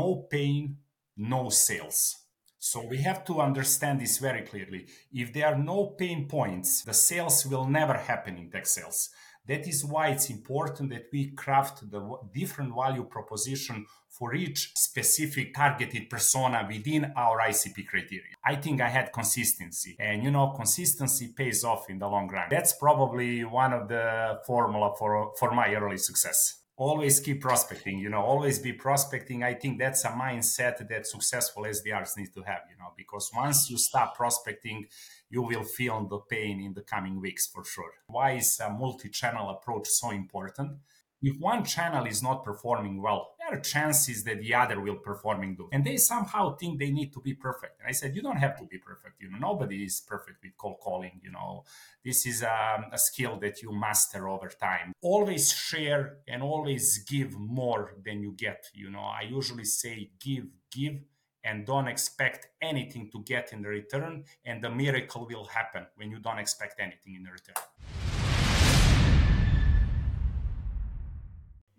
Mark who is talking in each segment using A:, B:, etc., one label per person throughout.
A: no pain, no sales. So we have to understand this very clearly. If there are no pain points, the sales will never happen in tech sales. That is why it's important that we craft the different value proposition for each specific targeted persona within our ICP criteria. I think I had consistency and you know consistency pays off in the long run. That's probably one of the formula for for my early success always keep prospecting you know always be prospecting. I think that's a mindset that successful sdrs need to have you know because once you stop prospecting you will feel the pain in the coming weeks for sure. Why is a multi-channel approach so important if one channel is not performing well, there are chances that the other will performing too. And they somehow think they need to be perfect. And I said, you don't have to be perfect. You know, nobody is perfect with cold calling. You know, this is a, a skill that you master over time. Always share and always give more than you get. You know, I usually say give, give, and don't expect anything to get in return. And the miracle will happen when you don't expect anything in return.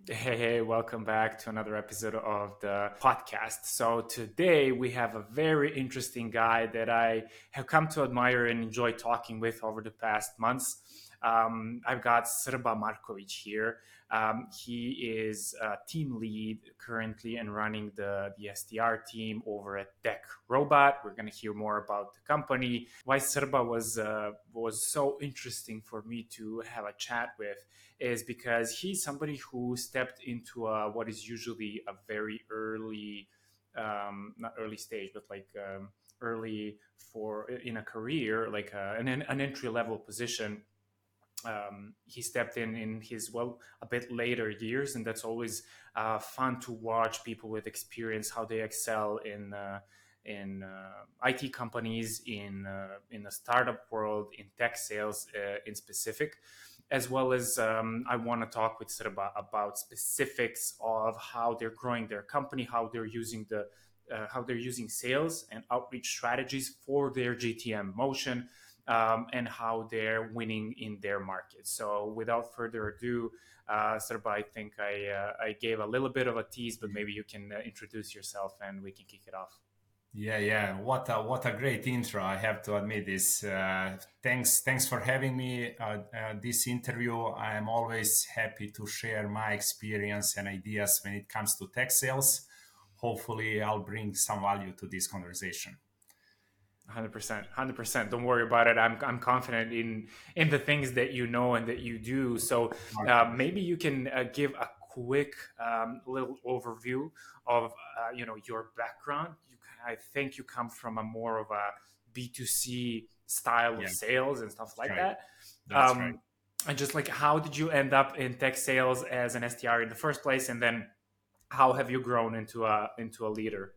B: Hey, hey, welcome back to another episode of the podcast. So, today we have a very interesting guy that I have come to admire and enjoy talking with over the past months. Um, I've got Srba Markovic here. Um, he is a team lead currently and running the, the SDR team over at Deck Robot. We're going to hear more about the company. Why Srba was uh, was so interesting for me to have a chat with is because he's somebody who stepped into a, what is usually a very early, um, not early stage, but like um, early for in a career, like a, an, an entry level position um, he stepped in in his well a bit later years, and that's always uh, fun to watch people with experience how they excel in uh, in uh, IT companies, in uh, in the startup world, in tech sales uh, in specific, as well as um, I want to talk with Srba about specifics of how they're growing their company, how they're using the uh, how they're using sales and outreach strategies for their GTM motion um, and how they're winning in their market. So, without further ado, uh, I think I, uh, I gave a little bit of a tease, but maybe you can uh, introduce yourself and we can kick it off.
A: Yeah, yeah. What a what a great intro. I have to admit this. Uh, thanks, thanks for having me. Uh, uh, this interview. I am always happy to share my experience and ideas when it comes to tech sales. Hopefully, I'll bring some value to this conversation.
B: 100% 100% don't worry about it. I'm, I'm confident in in the things that you know and that you do. So uh, maybe you can uh, give a quick um, little overview of uh, you know your background. You, i think you come from a more of a b2c style yeah. of sales and stuff like right. that. Um, right. and just like how did you end up in tech sales as an sdr in the first place? And then how have you grown into a into a leader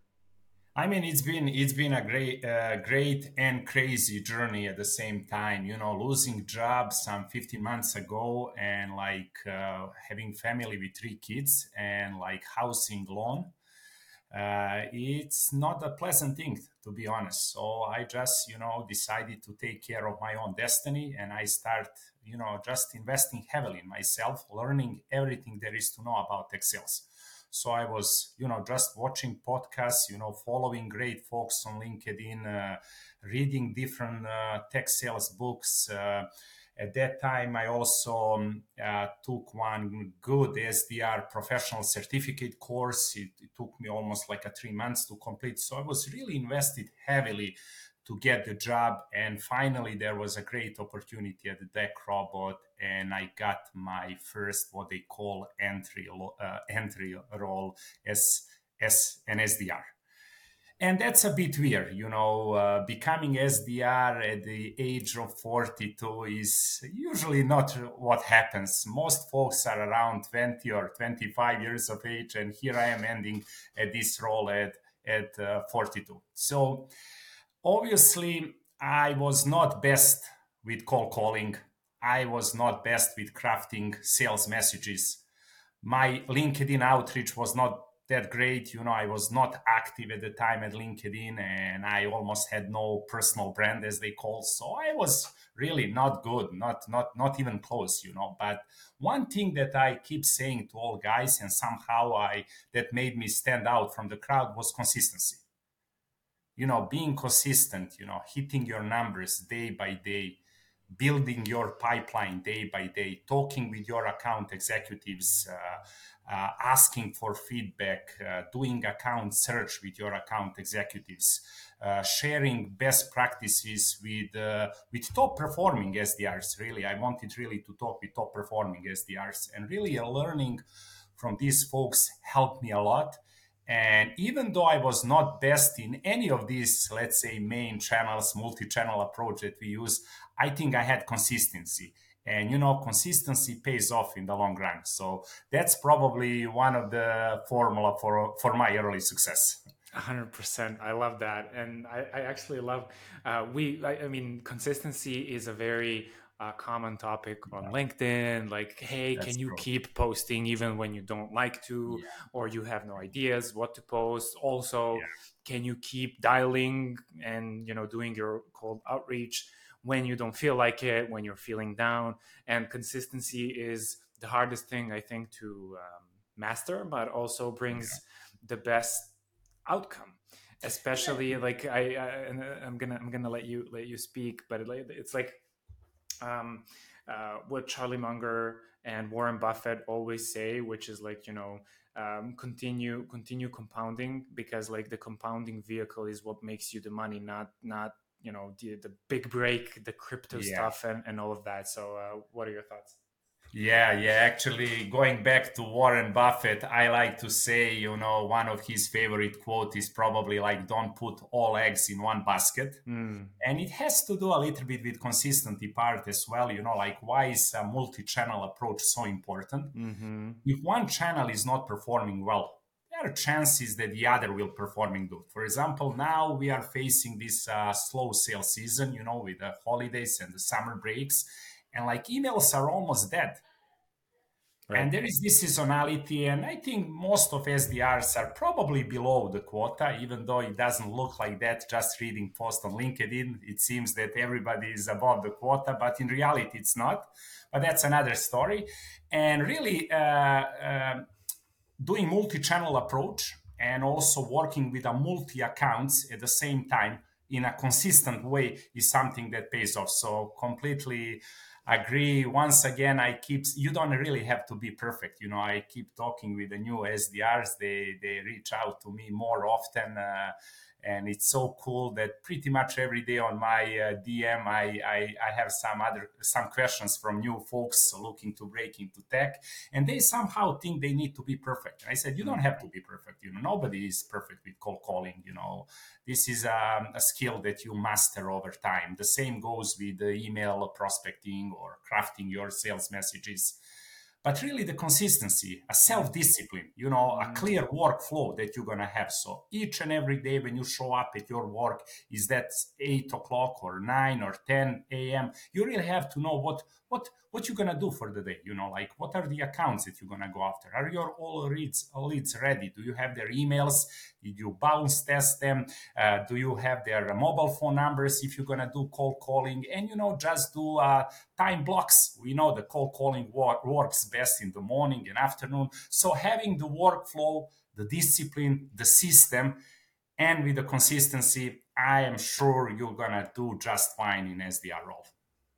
A: I mean, it's been it's been a great, uh, great and crazy journey at the same time. You know, losing job some 15 months ago, and like uh, having family with three kids, and like housing loan. Uh, it's not a pleasant thing, to be honest. So I just, you know, decided to take care of my own destiny, and I start, you know, just investing heavily in myself, learning everything there is to know about sales so I was, you know, just watching podcasts, you know, following great folks on LinkedIn, uh, reading different uh, tech sales books. Uh, at that time, I also um, uh, took one good SDR professional certificate course. It, it, took me almost like a three months to complete. So I was really invested heavily to get the job. And finally, there was a great opportunity at the Deck Robot, and I got my first what they call entry uh, entry role as as an SDR. And that's a bit weird, you know. Uh, becoming SDR at the age of 42 is usually not what happens. Most folks are around 20 or 25 years of age, and here I am ending at this role at at uh, 42. So obviously i was not best with cold calling i was not best with crafting sales messages my linkedin outreach was not that great. You know, I was not active at the time at LinkedIn and I almost had no personal brand as they call. So I was really not good, not not not even close, you know. But one thing that I keep saying to all guys and somehow I that made me stand out from the crowd was consistency. You know, being consistent, you know, hitting your numbers day by day, building your pipeline day by day, talking with your account executives, uh, uh, asking for feedback, uh, doing account search with your account executives, uh, sharing best practices with uh, with top performing SDRs. Really, I wanted really to talk with top performing SDRs, and really learning from these folks helped me a lot. And even though I was not best in any of these, let's say, main channels, multi-channel approach that we use, I think I had consistency. And you know consistency pays off in the long run. So that's probably one of the formula for for my early success.
B: 100% i love that. And i, I actually love uh, we I, I, mean consistency is a very uh, common topic on yeah. linkedin like hey that's can you true. keep posting even when you don't like to yeah. or you have no ideas what to post also yeah. can you keep dialing and you know doing your cold outreach when you don't feel like it, when you're feeling down. And consistency is the hardest thing, I think, to um, master, but also brings the best outcome. Especially like I, I and uh, I'm gonna I'm gonna let you let you speak, but it's like um, uh, what Charlie Munger and Warren Buffett always say, which is like you know um, continue continue compounding because like the compounding vehicle is what makes you the money, not not you know the, the big break the crypto yeah. stuff and, and all of that so uh, what are your thoughts
A: yeah yeah actually going back to warren buffett i like to say you know one of his favorite quote is probably like don't put all eggs in one basket mm. and it has to do a little bit with consistency part as well you know like why is a multi-channel approach so important mm-hmm. if one channel is not performing well there are chances that the other will performing good. For example, now we are facing this uh, slow sales season, you know, with the holidays and the summer breaks, and like emails are almost dead. Right. And there is this seasonality, and I think most of SDRs are probably below the quota, even though it doesn't look like that. Just reading post on LinkedIn, it seems that everybody is above the quota, but in reality, it's not. But that's another story. And really, uh, uh, doing multi-channel approach and also working with a multi accounts at the same time in a consistent way is something that pays off so completely agree. Once again i keep you don't really have to be perfect you know i keep talking with the new sdrs they they reach out to me more often uh, and it's so cool that pretty much every day on my uh, DM I, I, I have some other some questions from new folks looking to break into tech, and they somehow think they need to be perfect. I said you don't have to be perfect. You know nobody is perfect with cold calling. You know this is um, a skill that you master over time. The same goes with email prospecting or crafting your sales messages but really the consistency, a self discipline, you know, a mm. clear workflow that you're going to have. So each and every day when you show up at your work, is that eight o'clock or nine or 10 a.m., you really have to know what what what you're gonna do for the day you know like what are the accounts that you're gonna go after are your all leads all leads ready do you have their emails did you bounce test them uh, do you have their mobile phone numbers if you're gonna do cold calling and you know just do uh, time blocks we know the cold calling work, works best in the morning and afternoon so having the workflow the discipline the system and with the consistency i am sure you're gonna do just fine in sdr role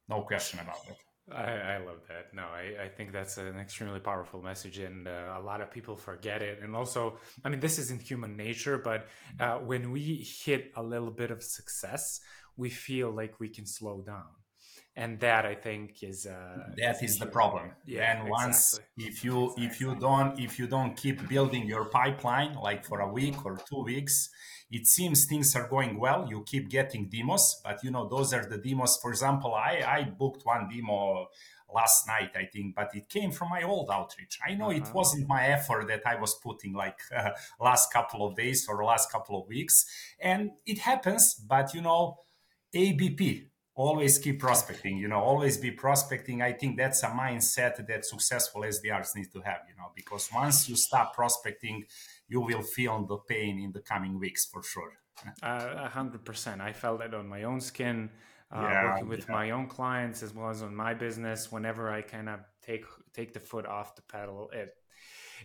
A: no question about it
B: I, I, love that. No, I, I, think that's an extremely powerful message, and uh, a lot of people forget it. And also, I mean, this isn't human nature, but uh, when we hit a little bit of success, we feel like we can slow down, and that I think is uh,
A: that is the problem. Yeah, and once exactly. if you exactly. if you don't if you don't keep building your pipeline like for a week or two weeks, it seems things are going well. You keep getting demos, but you know, those are the demos. For example, I, I booked one demo last night, I think, but it came from my old outreach. I know uh-huh. it wasn't my effort that I was putting like uh, last couple of days or last couple of weeks. And it happens, but you know, ABP, always keep prospecting, you know, always be prospecting. I think that's a mindset that successful SDRs need to have, you know, because once you stop prospecting, you will feel the pain in the coming weeks for sure.
B: A hundred percent. I felt it on my own skin, uh, yeah, working with yeah. my own clients as well as on my business. Whenever I kind of take take the foot off the pedal, it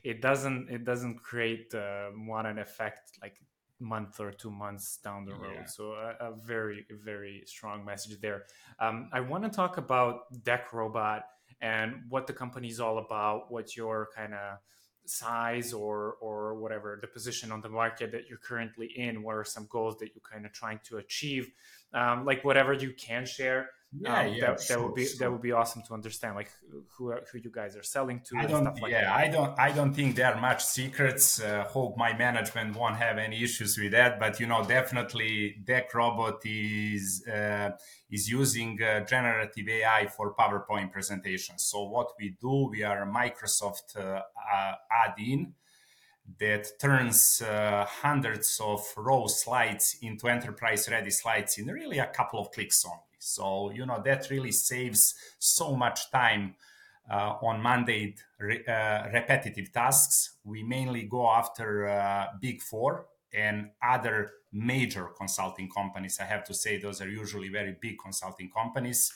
B: it doesn't it doesn't create uh, what an effect like month or two months down the road. Yeah. So a, a, very very strong message there. Um, I want to talk about Deck Robot and what the company is all about. What your kind of size or or whatever the position on the market that you're currently in. What are some goals that you're kind of trying to achieve? Um, like whatever you can share yeah, um, yeah, that, sure, that, would be sure. that would be awesome to understand, like who who you guys are selling to.
A: I don't, like yeah, that. I don't, I don't think there are much secrets. Uh, hope my management won't have any issues with that. But you know, definitely, Deck Robot is uh, is using uh, generative AI for PowerPoint presentations. So what we do, we are a Microsoft uh, add-in that turns uh, hundreds of raw slides into enterprise ready slides in really a couple of clicks only. So, you know, that really saves so much time uh, on mandate re- uh, repetitive tasks. We mainly go after uh, big four and other major consulting companies. I have to say, those are usually very big consulting companies.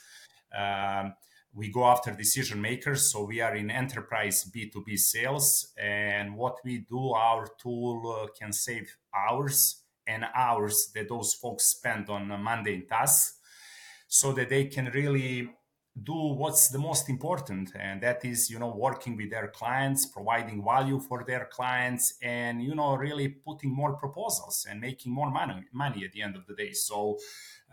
A: Um, we go after decision makers. So we are in enterprise B2B sales. And what we do, our tool uh, can save hours and hours that those folks spend on mundane tasks so that they can really do what's the most important and that is you know working with their clients providing value for their clients and you know really putting more proposals and making more money money at the end of the day. So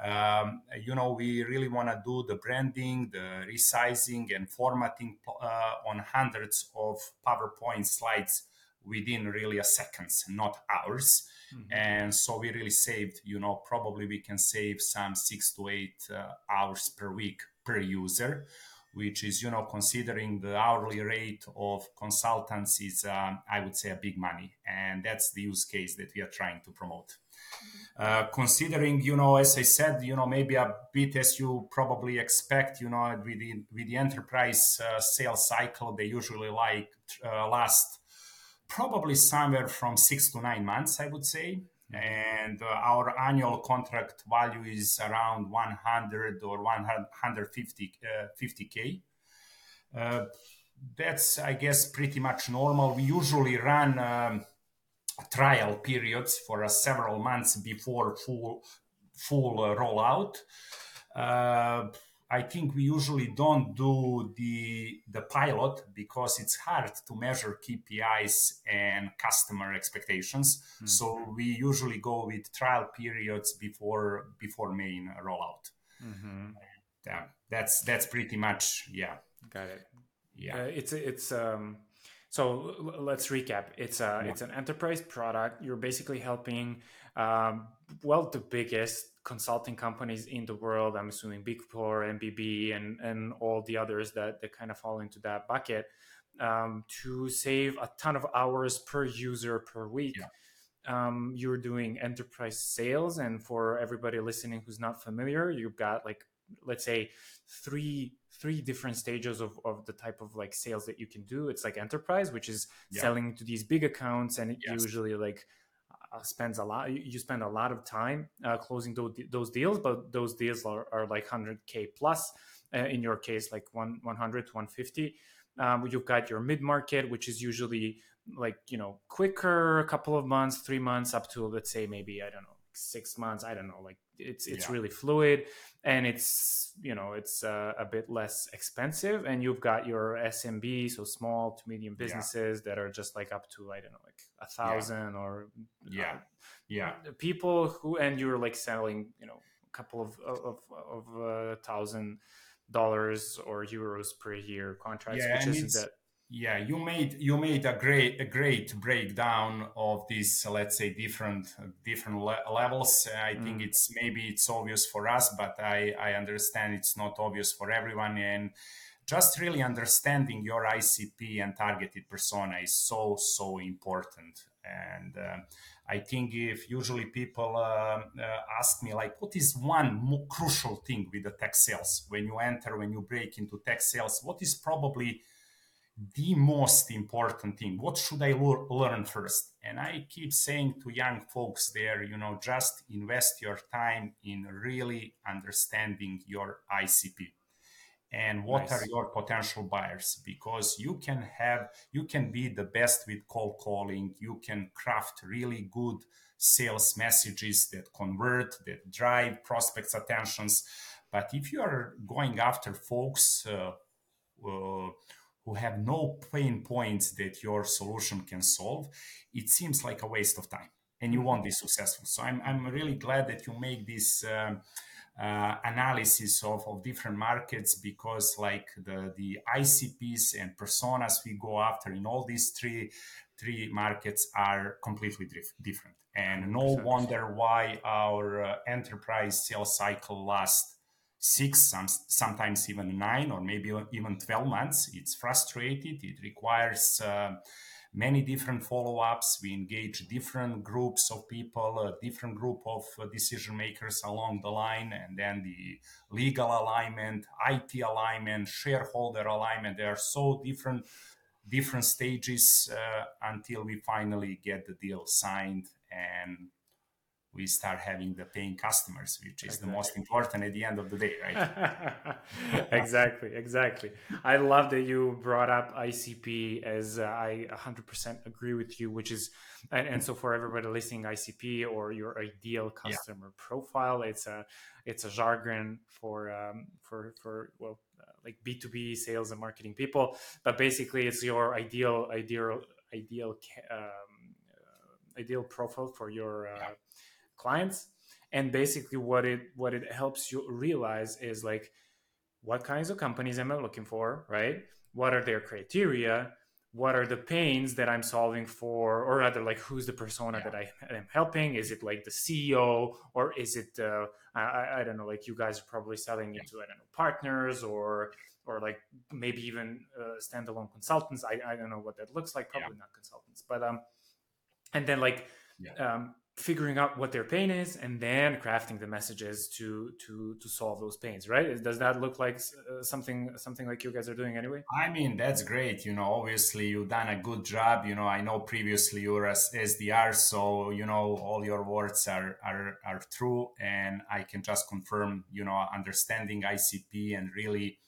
A: um, you know we really want to do the branding the resizing and formatting uh, on hundreds of powerpoint slides within really a seconds not hours Mm-hmm. And so we really saved, you know, probably we can save some six to eight uh, hours per week per user, which is, you know, considering the hourly rate of consultants is, um, I would say, a big money. And that's the use case that we are trying to promote. Mm-hmm. Uh, considering, you know, as I said, you know, maybe a bit as you probably expect, you know, with the, with the enterprise uh, sales cycle, they usually like uh, last probably somewhere from six to nine months, I would say. And uh, our annual contract value is around 100 or 150 uh, 50k. Uh, that's, I guess, pretty much normal. We usually run um, trial periods for uh, several months before full full uh, rollout. Uh, I think we usually don't do the the pilot because it's hard to measure KPIs and customer expectations. Mm-hmm. So we usually go with trial periods before before main rollout. Mm-hmm. Yeah, that's that's pretty much yeah.
B: Got it. Yeah, uh, it's it's um. So let's recap. It's a yeah. it's an enterprise product. You're basically helping um, well the biggest consulting companies in the world. I'm assuming Big Four, MBB, and and all the others that that kind of fall into that bucket um, to save a ton of hours per user per week. Yeah. Um, you're doing enterprise sales, and for everybody listening who's not familiar, you've got like let's say three three different stages of, of the type of like sales that you can do it's like enterprise which is yeah. selling to these big accounts and yes. usually like spends a lot you spend a lot of time uh, closing those, those deals but those deals are, are like 100k plus uh, in your case like one 100 to 150 um, you've got your mid market which is usually like you know quicker a couple of months three months up to let's say maybe i don't know six months i don't know like it's it's yeah. really fluid and it's you know it's uh, a bit less expensive and you've got your smb so small to medium businesses yeah. that are just like up to i don't know like a thousand yeah. or
A: yeah uh, yeah
B: people who and you're like selling you know a couple of of, of uh, thousand dollars or euros per year contracts
A: yeah, which isn't that yeah you made you made a great a great breakdown of these let's say different different le- levels i mm. think it's maybe it's obvious for us but i i understand it's not obvious for everyone and just really understanding your icp and targeted persona is so so important. And uh, i think if usually people uh, uh, ask me like what is one crucial thing with the tech sales? When you enter when you break into tech sales what is probably the most important thing? What should i le- learn first? And i keep saying to young folks there you know just invest your time in really understanding your icp and what nice. are your potential buyers? Because you can have you can be the best with cold calling. You can craft really good sales messages that convert that drive prospects attentions. But if you are going after folks uh, uh, who have no pain points that your solution can solve it seems like a waste of time and you won't be successful. So i'm, I'm really glad that you make this um, uh, analysis of, of different markets because like the, the ICPs and personas we go after in all these three three markets are completely different. And no wonder why our uh, enterprise sales cycle lasts six some, sometimes even nine or maybe even 12 months. It's frustrated. It requires uh, many different follow-ups. We engage different groups of people a different group of uh, decision makers along the line and then the legal alignment it alignment shareholder alignment. They are so different different stages uh, until we finally get the deal signed and we start having the paying customers, which is exactly. the most important at the end of the day, right?
B: exactly, exactly. I love that you brought up ICP as uh, I 100% agree with you, which is, and, and, so for everybody listening, ICP or your ideal customer yeah. profile, it's a it's a jargon for um, for for well uh, like B2B sales and marketing people, but basically it's your ideal ideal ideal um, uh, ideal profile for your uh, yeah clients. And basically what it what it helps you realize is like what kinds of companies am i looking for right? What are their criteria? What are the pains that i'm solving for? Or rather like who's the persona yeah. that i am helping? Is it like the ceo or is it uh, I, I don't know like you guys are probably selling yeah. into i don't know partners or or like maybe even uh, standalone consultants. I, I don't know what that looks like. Probably yeah. not consultants but um and then like um figuring out what their pain is and then crafting the messages to to to solve those pains right? Does that look like uh, something something like you guys are doing anyway?
A: I mean that's great you know obviously you've done a good job you know i know previously you were as sdr so you know all your words are are are true and i can just confirm you know understanding icp and really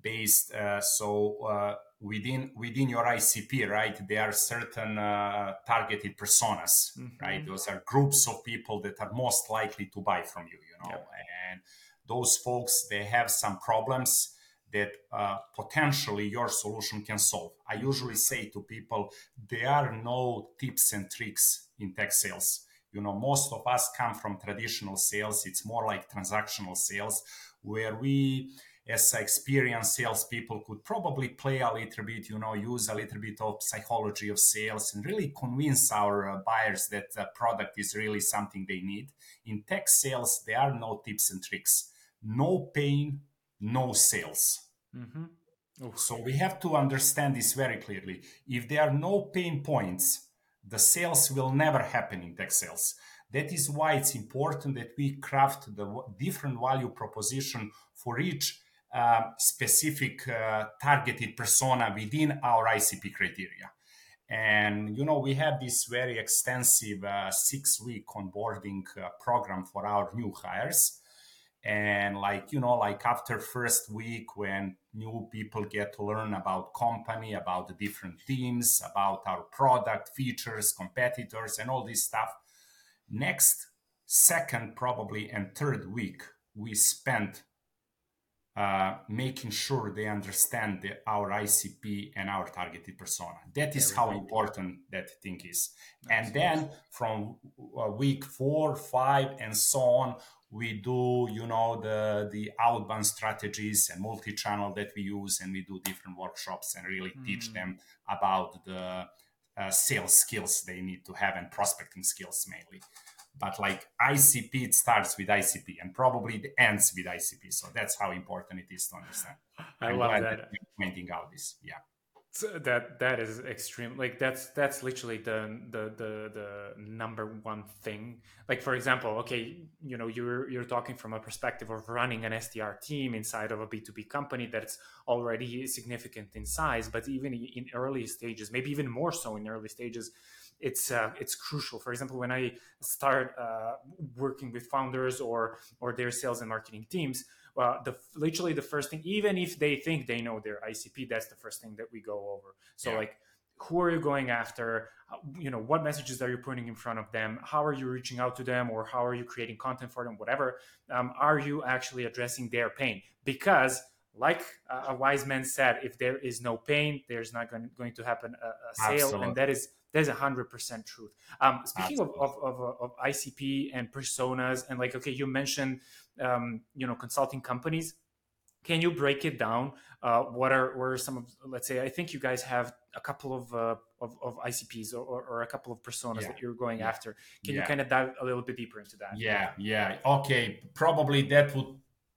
A: based uh, so uh, within within your ICP, right? There are certain uh, targeted personas, mm-hmm. right? Those are groups of people that are most likely to buy from you, you know. Yep. And those folks, they have some problems that uh, potentially your solution can solve. I usually say to people, there are no tips and tricks in tech sales. You know, most of us come from traditional sales. It's more like transactional sales where we as experienced salespeople could probably play a little bit, you know, use a little bit of psychology of sales and really convince our uh, buyers that the product is really something they need. In tech sales, there are no tips and tricks, no pain, no sales. Mm-hmm. So we have to understand this very clearly. If there are no pain points, the sales will never happen in tech sales. That is why it's important that we craft the different value proposition for each uh, specific uh, targeted persona within our ICP criteria. And you know, we have this very extensive uh, six-week onboarding uh, program for our new hires. And like you know, like after first week, when new people get to learn about company, about the different teams, about our product features, competitors, and all this stuff. Next, second, probably, and third week, we spent uh, making sure they understand the, our ICP and our targeted persona. That is how important that thing is. And then from uh, week four, five, and so on, we do, you know, the the outbound strategies and multi-channel that we use, and we do different workshops and really mm. teach them about the uh, sales skills they need to have and prospecting skills mainly but like ICP, it starts with ICP and probably it ends with ICP. So that's how important it is to understand.
B: I I'm love that.
A: pointing out this, yeah.
B: So that that is extreme. Like that's that's literally the the the the number one thing. Like for example, okay, you know, you're you're talking from a perspective of running an SDR team inside of a B2B company that's already significant in size, but even in early stages, maybe even more so in early stages, it's uh, it's crucial. For example, when I start uh, working with founders or or their sales and marketing teams, well, the literally the first thing, even if they think they know their ICP, that's the first thing that we go over. So yeah. like, who are you going after? You know, what messages are you putting in front of them? How are you reaching out to them, or how are you creating content for them? Whatever. Um, are you actually addressing their pain? Because like a wise man said, if there is no pain, there's not going, going to happen a, a sale, Absolutely. and that is that's a hundred percent truth. Um, speaking of, of, of, of, ICP and personas, and like, okay, you mentioned, um, you know, consulting companies. Can you break it down? Uh, what are what are some of? Let's say, I think you guys have a couple of uh, of, of, ICPs or, or, a couple of personas yeah. that you're going yeah. after. Can yeah. you kind of dive a little bit deeper into that?
A: Yeah, yeah. Okay, probably that would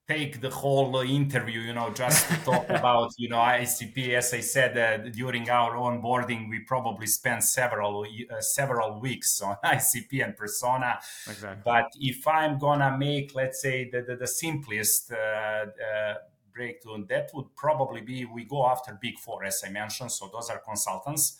A: take the whole interview, you know, just to talk about, you know, ICP. As I said uh, during our onboarding, we probably spent several uh, several weeks on ICP and persona. Exactly. But if I'm gonna make, let's say, the the, the simplest uh, uh breakthrough, that would probably be we go after big four, as I mentioned. So those are consultants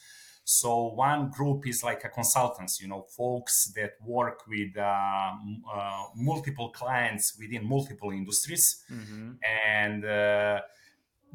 A: so one group is like a consultants, you know, folks that work with uh, uh, multiple clients within multiple industries, mm-hmm. and uh,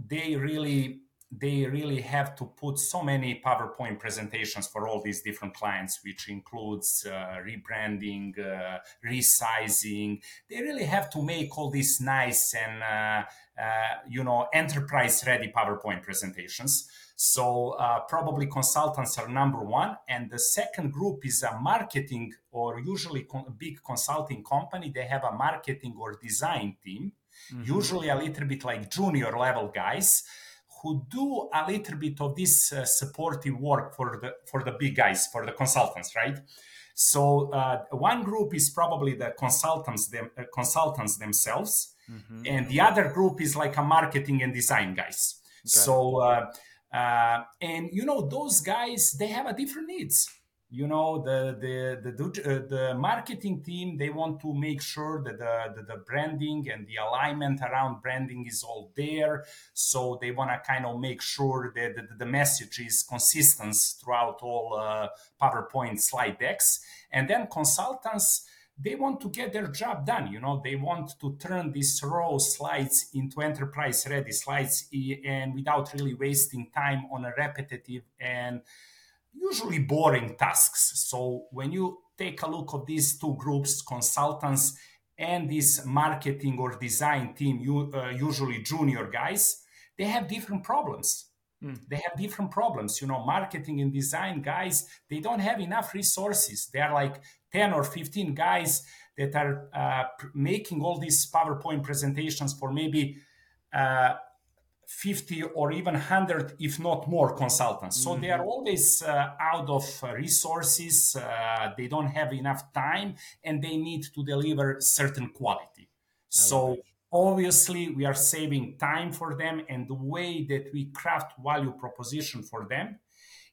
A: they really they really have to put so many PowerPoint presentations for all these different clients, which includes uh, rebranding, uh, resizing. They really have to make all these nice and uh, uh you know enterprise ready PowerPoint presentations. So uh, probably consultants are number one, and the second group is a marketing or usually con- big consulting company. They have a marketing or design team, mm-hmm. usually a little bit like junior level guys who do a little bit of this uh, supportive work for the for the big guys, for the consultants, right? So uh, one group is probably the consultants them, uh, consultants themselves, mm-hmm. and the other group is like a marketing and design guys. Okay. So uh, uh, and you know those guys they have a different needs you know the the the, uh, the marketing team they want to make sure that the, the, the branding and the alignment around branding is all there so they want to kind of make sure that the, the message is consistent throughout all uh, powerpoint slide decks and then consultants they want to get their job done. You know, they want to turn these raw slides into enterprise ready slides and without really wasting time on a repetitive and usually boring tasks. So when you take a look at these two groups, consultants and this marketing or design team, you, uh, usually junior guys, they have different problems. Mm. They have different problems. You know, marketing and design guys, they don't have enough resources. They are like 10 or 15 guys that are uh, making all these PowerPoint presentations for maybe uh, 50 or even 100, if not more, consultants. Mm-hmm. So they are mm-hmm. always uh, out of resources, uh, they don't have enough time, and they need to deliver certain quality. So obviously we are saving time for them and the way that we craft value proposition for them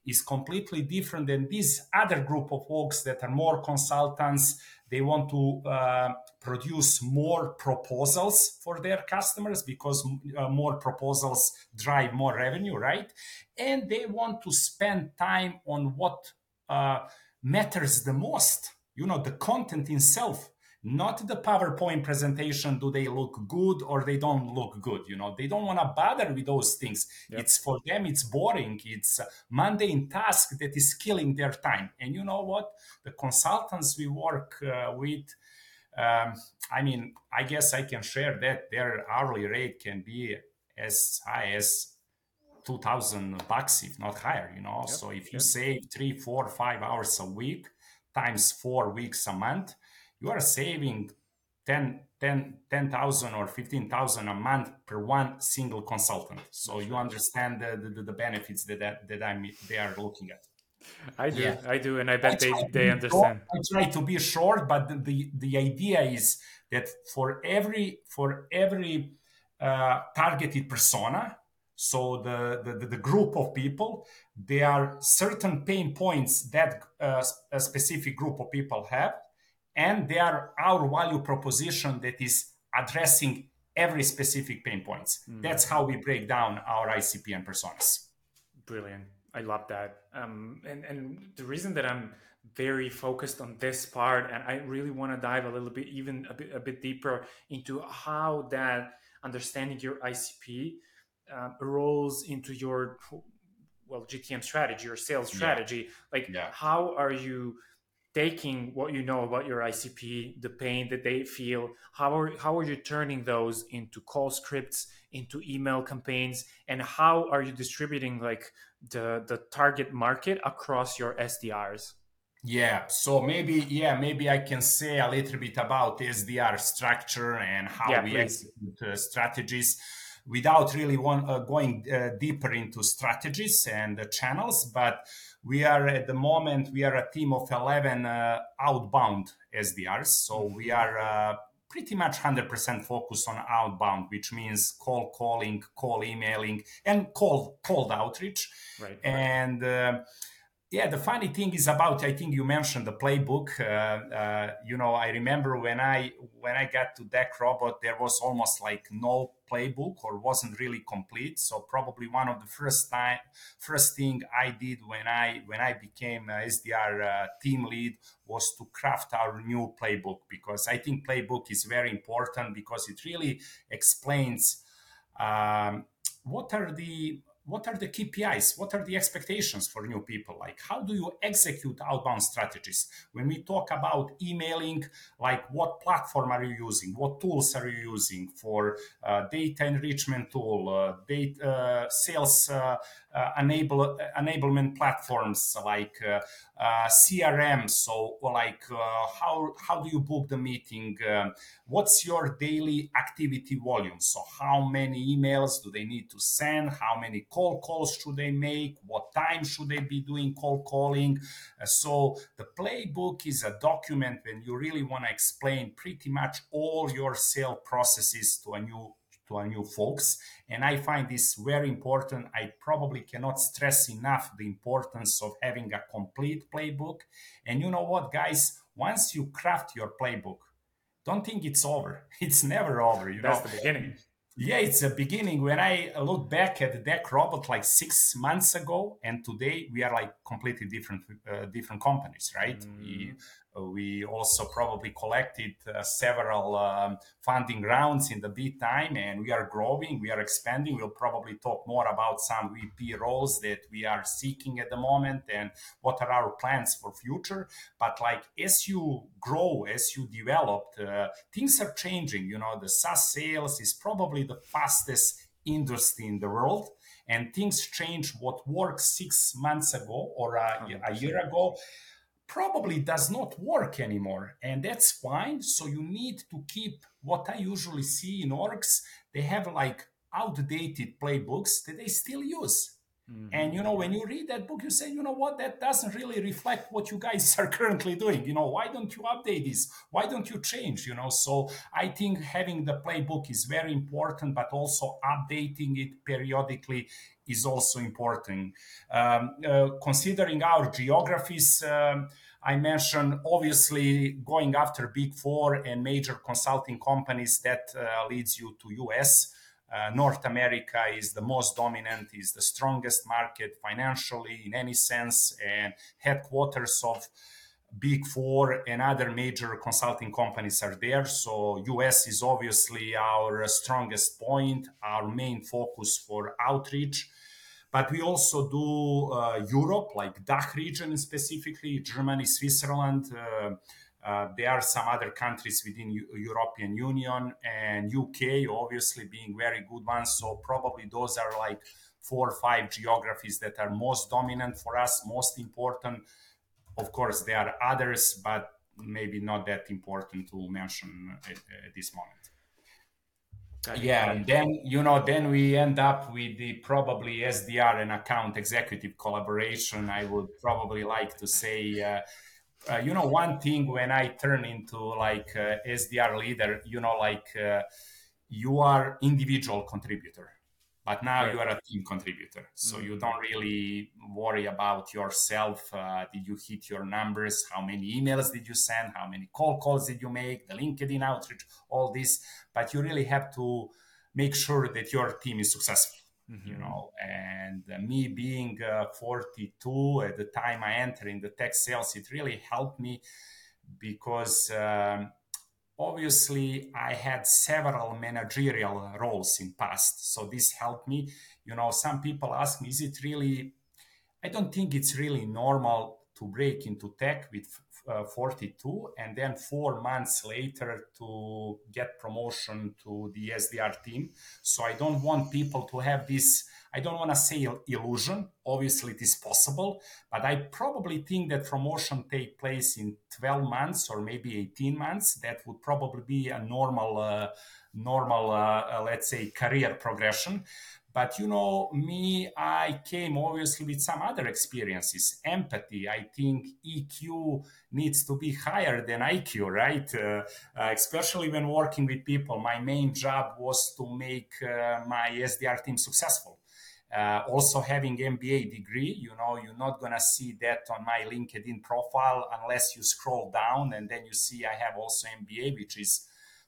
A: is completely different than this other group of folks that are more consultants they want to uh, produce more proposals for their customers because uh, more proposals drive more revenue right? And they want to spend time on what uh, matters the most you know the content itself not the PowerPoint presentation. Do they look good or they don't look good? You know, they don't want to bother with those things. Yep. It's for them, it's boring. It's a mundane task that is killing their time. And you know what? The consultants we work uh, with, um, I mean, I guess I can share that their hourly rate can be as high as 2000 bucks, if not higher, you know. Yep. So if you yep. save three, four, five hours a week times four weeks a month, you are saving 10 10 10,000 or 15,000 a month per one single consultant. So you understand the, the, the benefits that, that, that I'm, they are looking at.
B: I do, yeah. I do, and I bet I they, they understand.
A: I try to be short, but the, the, the idea is that for every for every uh, targeted persona, So the, the, the group of people, there are certain pain points that uh, a specific group of people have, and they are our value proposition that is addressing every specific pain points. Mm. That's how we break down our ICP and personas.
B: Brilliant. I love that. Um, and, and the reason that I'm very focused on this part, and I really want to dive a little bit, even a bit, a bit deeper into how that understanding your ICP um, rolls into your well GTM strategy, your sales strategy. Yeah. Like, yeah. how are you taking what you know about your ICP, the pain that they feel? How are how are you turning those into call scripts, into email campaigns, and how are you distributing like the the target market across your SDRs?
A: Yeah, so maybe yeah, maybe I can say a little bit about SDR structure and how yeah, we please. execute uh, strategies without really uh, going uh, deeper into strategies and channels. But we are at the moment we are a team of 11 uh, outbound SDRs, so we are uh, pretty much 100% focused on outbound, which means call calling, call emailing, and call cold outreach. Right. And uh, yeah, the funny thing is about I think you mentioned the playbook. Uh, uh, you know, I remember when I when I got to Deck Robot, there was almost like no playbook or wasn't really complete. So probably one of the first time first thing I did when I when I became SDR uh, team lead was to craft our new playbook because I think playbook is very important because it really explains um, what are the what are the KPIs? What are the expectations for new people? Like, how do you execute outbound strategies? When we talk about emailing, like, what platform are you using? What tools are you using for uh, data enrichment tool, uh, data uh, sales uh, uh, enable enablement platforms like uh, uh, CRM. So, like, how how do you book the meeting? what's your daily activity volume? So, how many emails do they need to send? How many call calls should they make? What time should they be doing call calling? Uh, so, the playbook is a document when you really want to explain pretty much all your sale processes to a new to our new folks. And I find this very important. I probably cannot stress enough the importance of having a complete playbook. And you know what, guys? Once you craft your playbook, don't think it's over. It's never over. You
B: That's
A: know?
B: the beginning.
A: Yeah, it's a beginning. When I look back at the Deck Robot like six months ago, and today we are like completely different, uh, different companies, right? Mm. We, also probably collected uh, several um, funding rounds in the bid time and we are growing we are expanding. We'll probably talk more about some vp roles that we are seeking at the moment and what are our plans for future. But like as you grow as you develop uh, things are changing you know the saas sales is probably the fastest industry in the world and things change what worked six months ago or a, a year ago probably does not work anymore. And that's fine. So you need to keep what I usually see in orgs. They have like outdated playbooks that they still use. Mm-hmm. And you know, when you read that book, you say, you know what, that doesn't really reflect what you guys are currently doing. You know, why don't you update this? Why don't you change? You know, so I think having the playbook is very important, but also updating it periodically is also important. Um, uh, considering our geographies, um, I mentioned obviously going after big four and major consulting companies that uh, leads you to US. Uh, North America is the most dominant, is the strongest market financially in any sense, and headquarters of big four and other major consulting companies are there. So US is obviously our strongest point, our main focus for outreach. But we also do uh, Europe, like DACH region specifically, Germany, Switzerland. Uh, uh, there are some other countries within U- European Union and UK, obviously being very good ones. So probably those are like four or five geographies that are most dominant for us, most important. Of course, there are others, but maybe not that important to mention at, at this moment yeah and then you know then we end up with the probably sdr and account executive collaboration i would probably like to say uh, uh, you know one thing when i turn into like uh, sdr leader you know like uh, you are individual contributor but now right. you are a team contributor so mm-hmm. you don't really worry about yourself uh, did you hit your numbers how many emails did you send how many call calls did you make the linkedin outreach all this but you really have to make sure that your team is successful mm-hmm. you know and uh, me being uh, 42 at the time i entered in the tech sales it really helped me because um, obviously i had several managerial roles in past so this helped me you know some people ask me is it really i don't think it's really normal to break into tech with uh, 42 and then four months later to get promotion to the sdr team so i don't want people to have this I don't want to say illusion. Obviously, it is possible, but I probably think that promotion take place in 12 months or maybe 18 months. That would probably be a normal, uh, normal, uh, uh, let's say, career progression. But you know, me, I came obviously with some other experiences. Empathy, I think EQ needs to be higher than IQ, right? Uh, uh, especially when working with people. My main job was to make uh, my SDR team successful. Uh, also having MBA degree, you know, you're not gonna see that on my LinkedIn profile unless you scroll down and then you see I have also MBA, which is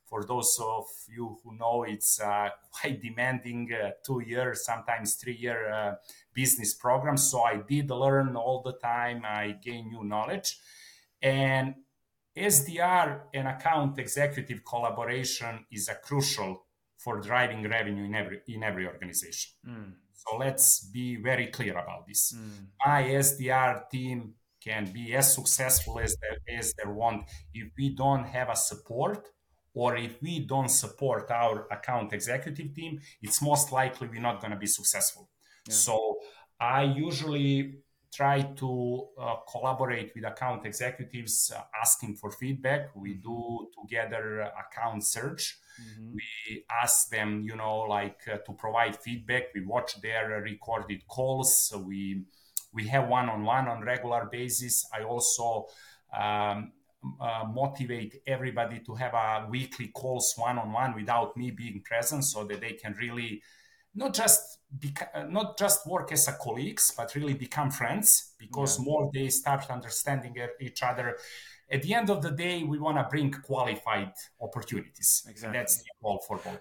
A: for those of you who know, it's uh, quite demanding uh, two year, sometimes three year uh, business program. So I did learn all the time. I gain new knowledge, and SDR and account executive collaboration is a crucial for driving revenue in every in every organization. Mm. So let's be very clear about this. Mm. My SDR team can be as successful as they, as they want if we don't have a support or if we don't support our account executive team, it's most likely we're not going to be successful. Yeah. So I usually try to uh, collaborate with account executives uh, asking for feedback. We mm-hmm. do together account search Mm-hmm. We ask them, you know, like uh, to provide feedback. We watch their recorded calls. So we we have one-on-one on regular basis. I also um, uh, motivate everybody to have a weekly calls one-on-one without me being present, so that they can really not just beca- not just work as a colleagues, but really become friends. Because yeah. more they start understanding each other, at the end of the day, we want to bring qualified opportunities. Exactly. That's the goal for both.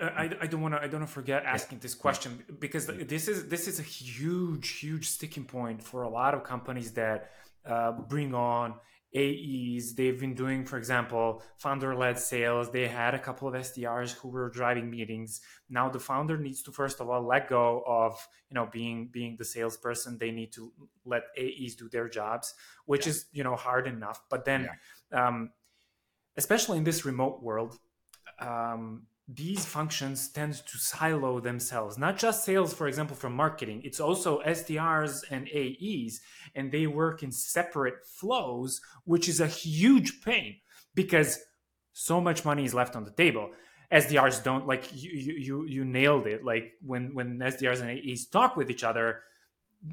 B: Uh, I, I don't want to I don't want to forget asking this question because this is this is a huge huge sticking point for a lot of companies that uh, bring on AEs. They've been doing, for example, founder led sales. They had a couple of SDRs who were driving meetings. Now the founder needs to first of all let go of, you know, being being the salesperson. They need to let AEs do their jobs, which yeah. is, you know, hard enough. But then yeah. um, especially in this remote world, um, these functions tend to silo themselves not just sales for example from marketing. It's also sdrs and aes and they work in separate flows which is a huge pain because so much money is left on the table. Sdrs don't like you you you nailed it. Like when when sdrs and aes talk with each other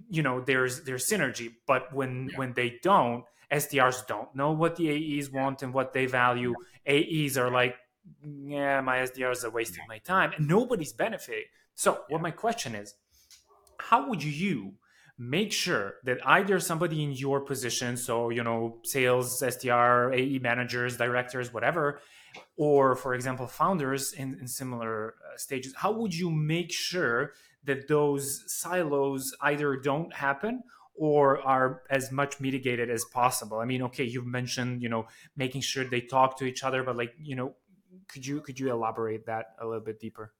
B: you know there's there's synergy. But when yeah. when they don't sdrs don't know what the aes want and what they value. Aes are like yeah, my SDRs are wasting my time and nobody's benefiting. So, what my question is, how would you make sure that either somebody in your position, so, you know, sales, SDR, AE managers, directors, whatever, or for example, founders in, in similar uh, stages, how would you make sure that those silos either don't happen or are as much mitigated as possible? I mean okay you've mentioned you know making sure they talk to each other but like you know could you could you elaborate that a little bit deeper?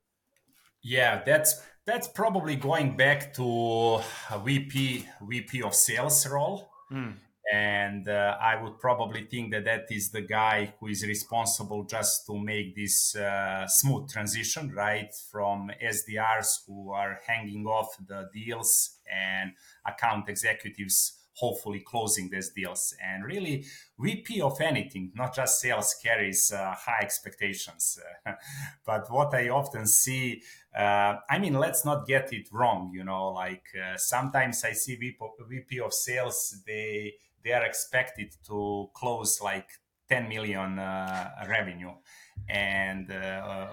A: Yeah, that's that's probably going back to VP VP of sales role. Mm. And uh, I would probably think that that is the guy who is responsible just to make this uh, smooth transition, right? From SDRs who are hanging off the deals and account executives hopefully closing these deals. And really, VP of anything, not just sales, carries uh, high expectations. but what I often see, uh, I mean, let's not get it wrong. You know, like uh, sometimes I see VP of sales, they they are expected to close like 10 million uh, revenue, and uh,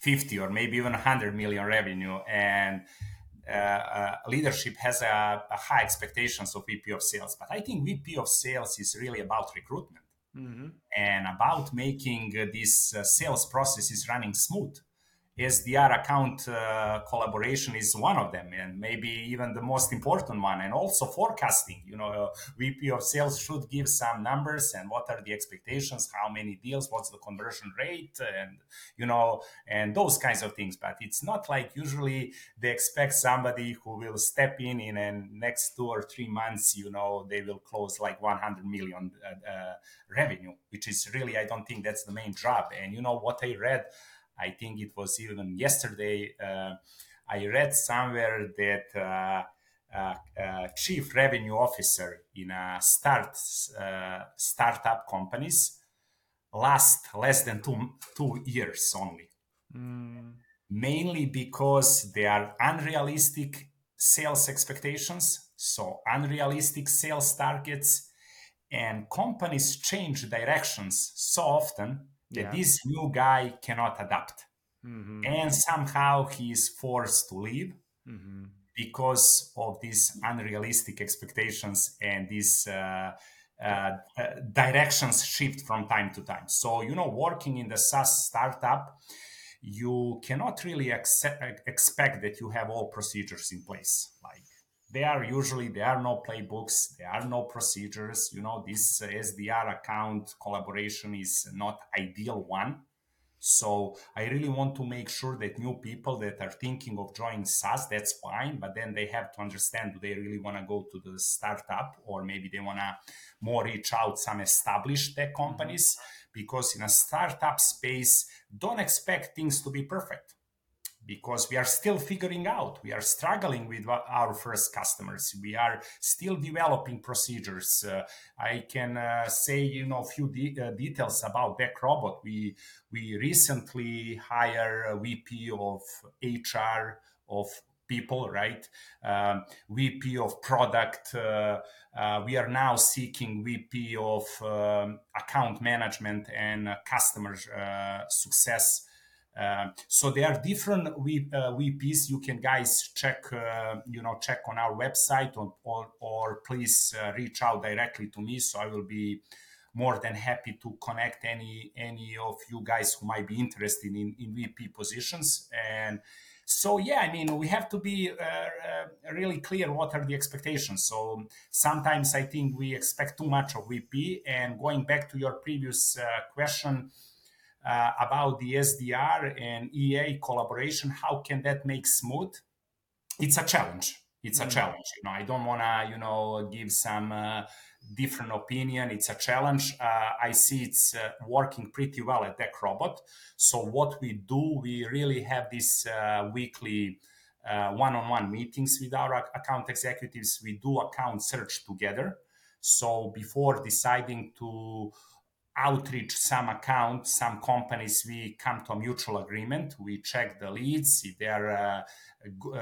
A: 50 or maybe even 100 million revenue and leadership has a, a, high expectations of VP of sales, but I think VP of sales is really about recruitment mm-hmm. and about making uh, this uh, sales process is running smooth. SDR account uh, collaboration is one of them, and maybe even the most important one. And also forecasting. You know, VP of sales should give some numbers and what are the expectations, how many deals, what's the conversion rate, and you know, and those kinds of things. But it's not like usually they expect somebody who will step in in the next two or three months. You know, they will close like 100 million uh, uh, revenue, which is really I don't think that's the main job. And you know what I read I think it was even yesterday. Uh, I read somewhere that uh, uh, uh chief revenue officer in a start uh, startup companies last less than two two years only. Mm. Mainly because they are unrealistic sales expectations, so unrealistic sales targets, and companies change directions so often yeah. this new guy cannot adapt. Mm-hmm. And somehow he is forced to leave mm-hmm. because of these unrealistic expectations and these uh, uh, uh, directions shift from time to time. So, you know, working in the SaaS startup, you cannot really accept, expect that you have all procedures in place. Like there are usually there are no playbooks there are no procedures you know this sdr account collaboration is not ideal one. So i really want to make sure that new people that are thinking of joining SaaS, that's fine, but then they have to understand do they really want to go to the startup or maybe they want to more reach out some established tech mm-hmm. companies? Because in a startup space, don't expect things to be perfect because we are still figuring out we are struggling with our first customers. We are still developing procedures. Uh, i can uh, say you know a few de- uh, details about Robot. we we recently hire a vp of hr of people right? Um, vp of product uh, uh, we are now seeking vp of um, account management and customer uh, success um, so there are different v, uh, VPs. You can guys check, uh, you know, check on our website or, or, or please uh, reach out directly to me. So I will be more than happy to connect any any of you guys who might be interested in, in VP positions. And so yeah, I mean, we have to be uh, uh, really clear what are the expectations. So sometimes I think we expect too much of VP. And going back to your previous uh, question uh, about the SDR and EA collaboration. How can that make smooth? It's a challenge. It's mm-hmm. a challenge. You know, I don't want to, you know, give some uh, different opinion. It's a challenge. Uh, I see it's uh, working pretty well at Deck Robot. So what we do, we really have this uh, weekly uh, one-on-one meetings with our account executives. We do account search together. So before deciding to outreach some accounts, some companies, we come to a mutual agreement. We check the leads if there uh,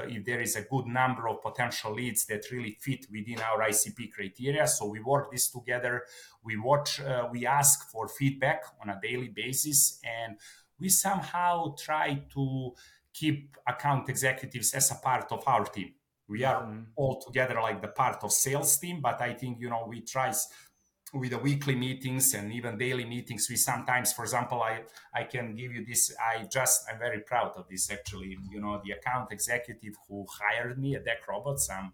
A: if there is a good number of potential leads that really fit within our ICP criteria. So we work this together. We watch, uh, we ask for feedback on a daily basis, and we somehow try to keep account executives as a part of our team. We are mm-hmm. all together like the part of sales team, but I think you know we try with the weekly meetings and even daily meetings we sometimes for example i i can give you this i just i'm very proud of this actually. You know the account executive who hired me at Deck Robots some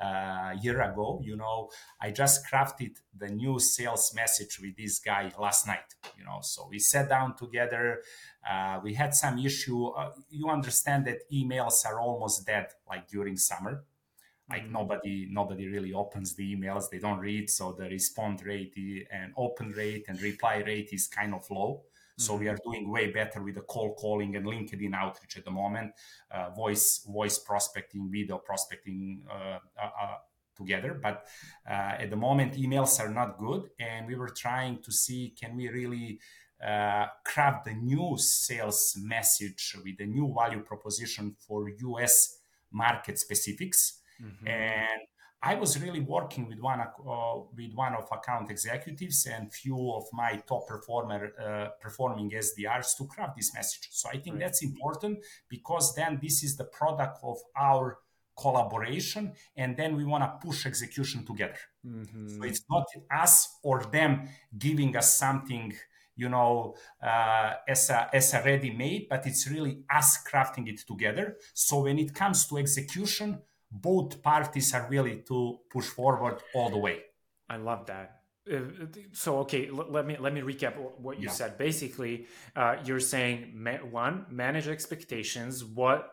A: uh, year ago you know i just crafted the new sales message with this guy last night you know. So we sat down together uh, we had some issue uh, you understand that emails are almost dead like during summer like mm-hmm. nobody nobody really opens the emails. They don't read. So the response rate and open rate and reply rate is kind of low. So we mm-hmm. are doing way better with the call calling and linkedin outreach at the moment uh, voice voice prospecting video prospecting uh, uh, uh together. But uh, at the moment emails are not good. And we were trying to see can we really uh, craft the new sales message with the new value proposition for us market specifics Mm-hmm. And I was really working with one uh, with one of account executives and few of my top performer uh, performing SDRs to craft this message. So I think right. that's important because then this is the product of our collaboration and then we want to push execution together. Mm-hmm. So it's not us or them giving us something you know uh, as a as a ready made but it's really us crafting it together so when it comes to execution both parties are willing to push forward all the way.
B: I love that. Uh, so okay, l- let me let me recap what you yeah. said. Basically, uh, you're saying one, manage expectations. What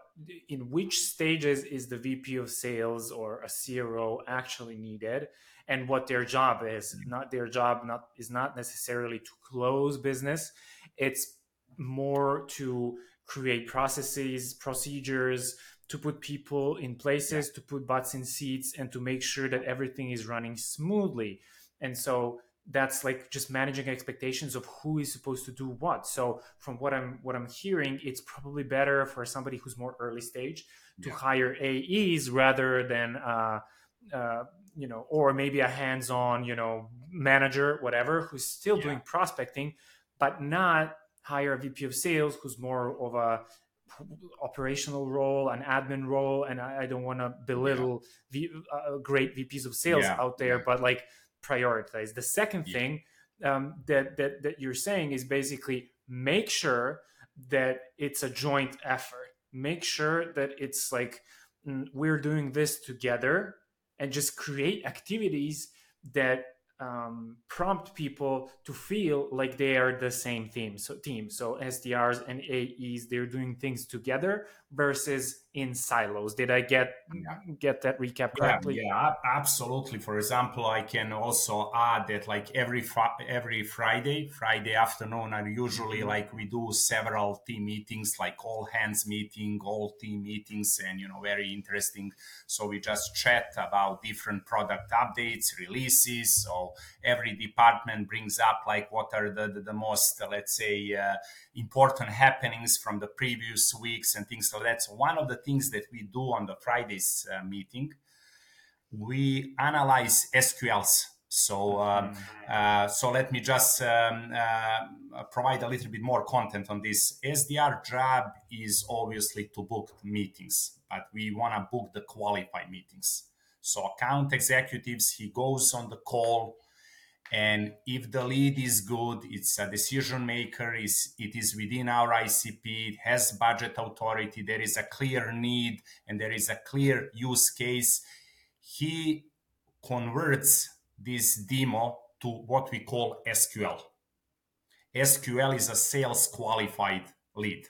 B: in which stages is the VP of sales or a CRO actually needed, and what their job is. Not their job not is not necessarily to close business. It's more to create processes, procedures, to put people in places, yeah. to put butts in seats, and to make sure that everything is running smoothly. And so that's like just managing expectations of who is supposed to do what. So from what I'm what I'm hearing, it's probably better for somebody who's more early stage to yeah. hire AEs rather than uh, uh, you know, or maybe a hands-on you know manager, whatever, who's still yeah. doing prospecting, but not hire a VP of sales who's more of a operational role, an admin role, and I, I don't want to belittle yeah. v, uh, great VPs of sales yeah. out there, yeah. but like prioritize. The second thing um, that, that that you're saying is basically make sure that it's a joint effort. Make sure that it's like mm, we're doing this together, and just create activities that um, prompt people to feel like they are the same team. So team. So SDRs and AEs, they're doing things together versus in silos. Did I get yeah. get that recap correctly?
A: Yeah, yeah, absolutely. For example, I can also add that like every every Friday, Friday afternoon, are usually mm-hmm. like we do several team meetings, like all hands meeting, all team meetings, and you know very interesting. So we just chat about different product updates, releases. So every department brings up like what are the the, the most uh, let's say uh, important happenings from the previous weeks and things like So one of the things that we do on the Fridays uh, meeting, we analyze SQLs. So, um, mm-hmm. uh, so let me just um, uh, provide a little bit more content on this. SDR job is obviously to book meetings, but we want to book the qualified meetings. So, account executives, he goes on the call and if the lead is good it's a decision maker is it is within our icp it has budget authority there is a clear need and there is a clear use case he converts this demo to what we call sql sql is a sales qualified lead.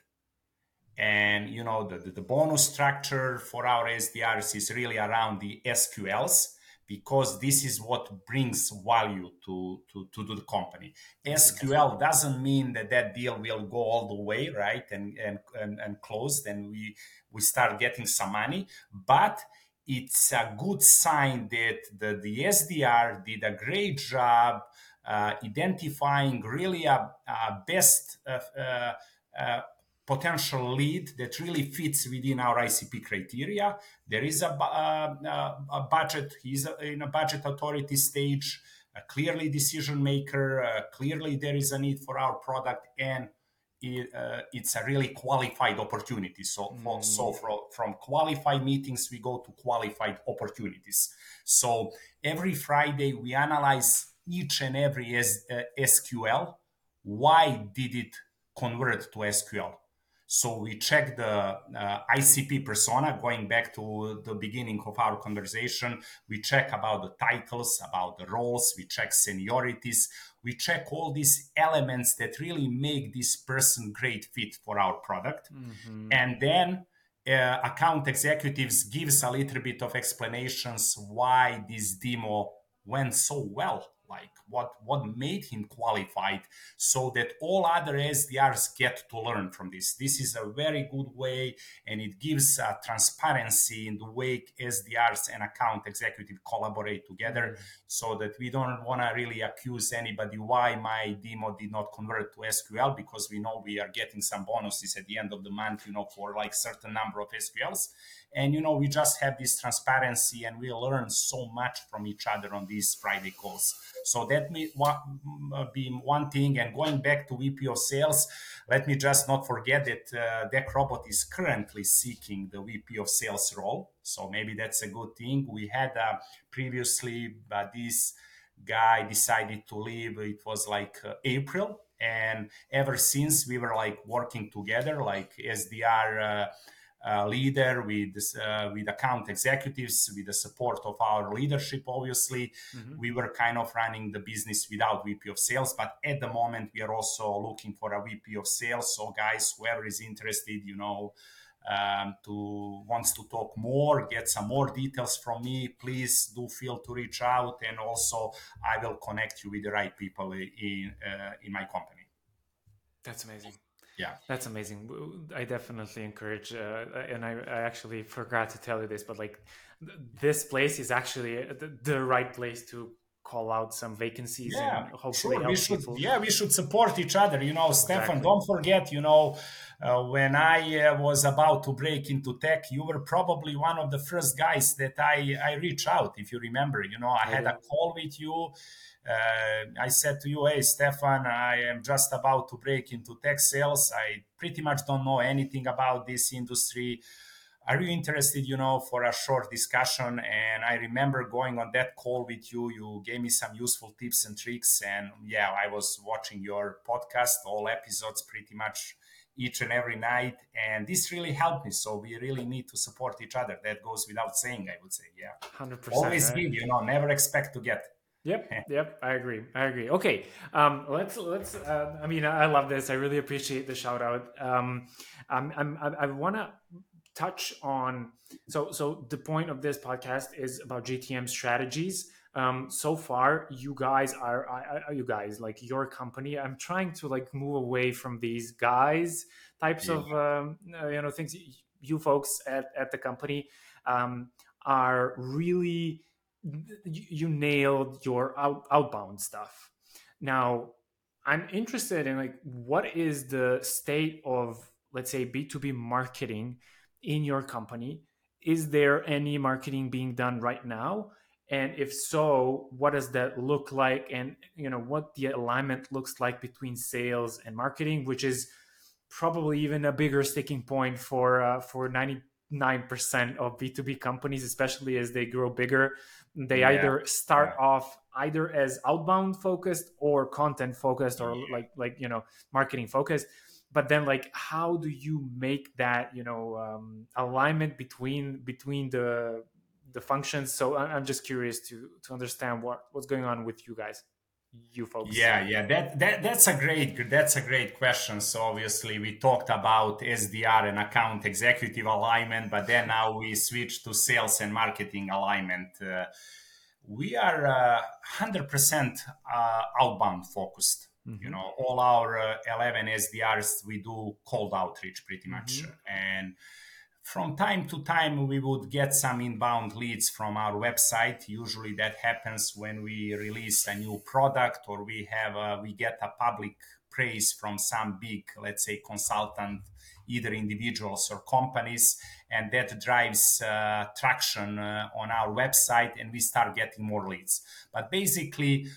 A: And you know the, the bonus structure for our sdrs is really around the sqls because this is what brings value to, to, to the company. SQL doesn't mean that that deal will go all the way, right? And, and, and, and close, then we, we start getting some money. But it's a good sign that the, the SDR did a great job uh, identifying really a, a best uh, uh, uh potential lead that really fits within our ICP criteria. There is a, a, a budget, he's in a budget authority stage, a clearly decision maker, uh, clearly there is a need for our product, and it, uh, it's a really qualified opportunity. So, mm. so from, from qualified meetings, we go to qualified opportunities. So every Friday, we analyze each and every S, uh, SQL. Why did it convert to SQL? So we check the uh, ICP persona, going back to the beginning of our conversation. We check about the titles, about the roles, we check seniorities, we check all these elements that really make this person great fit for our product. Mm-hmm. And then uh, account executives gives a little bit of explanations why this demo went so well like what what made him qualified so that all other sdrs get to learn from this this is a very good way and it gives uh, transparency in the way sdrs and account executive collaborate together mm-hmm. so that we don't want to really accuse anybody why my demo did not convert to sql because we know we are getting some bonuses at the end of the month you know for like certain number of sqls and you know we just have this transparency and we learn so much from each other on these friday calls. So that may uh, be one thing. And going back to vp of sales let me just not forget that uh, Deck Robot is currently seeking the vp of sales role. So maybe that's a good thing. We had uh, previously but this guy decided to leave. It was like uh, april. And ever since we were like working together like sdr uh, leader with uh, with account executives with the support of our leadership obviously. Mm-hmm. we were kind of running the business without vp of sales but at the moment we are also looking for a vp of sales. So guys whoever is interested you know um, to wants to talk more get some more details from me please do feel to reach out and also i will connect you with the right people in uh, in my company.
B: That's amazing
A: yeah.
B: That's amazing. I definitely encourage uh, and I, I, actually forgot to tell you this but like this place is actually the, the right place to call out some vacancies yeah, and hopefully sure.
A: we should, people. yeah we should support each other you know stefan don't forget you know uh, when i uh, was about to break into tech you were probably one of the first guys that i i reached out if you remember you know i had a call with you uh, I said to you, hey, Stefan, I am just about to break into tech sales. I pretty much don't know anything about this industry. Are you interested, you know, for a short discussion? And I remember going on that call with you. You gave me some useful tips and tricks. And yeah, I was watching your podcast, all episodes pretty much each and every night. And this really helped me. So we really need to support each other. That goes without saying, I would say. Yeah.
B: 100%.
A: Always right? give, you know, never expect to get.
B: Yep, yep, I agree. I agree. Okay, um, let's let's. Uh, I mean, I love this. I really appreciate the shout out. Um, I'm, I'm, I want to touch on. So, so the point of this podcast is about GTM strategies. Um, so far, you guys are, are, you guys like your company. I'm trying to like move away from these guys types yeah. of um, uh, you know things. You folks at at the company um, are really you nailed your out, outbound stuff. Now, I'm interested in like what is the state of let's say B2B marketing in your company? Is there any marketing being done right now? And if so, what does that look like? And you know what the alignment looks like between sales and marketing, which is probably even a bigger sticking point for uh, for 99% of B2B companies, especially as they grow bigger they yeah. either start yeah. off either as outbound focused or content focused or like like you know marketing focused but then like how do you make that you know um, alignment between between the the functions? So i'm just curious to to understand what what's going on with you guys you folks.
A: Yeah yeah that, that that's a great that's a great question. So obviously we talked about sdr and account executive alignment but then now we switch to sales and marketing alignment. Uh, we are uh, 100% uh, outbound focused mm-hmm. you know all our uh, 11 sdrs we do cold outreach pretty much mm-hmm. and from time to time we would get some inbound leads from our website usually that happens when we release a new product or we have a, we get a public praise from some big let's say consultant either individuals or companies and that drives uh, traction uh, on our website and we start getting more leads but basically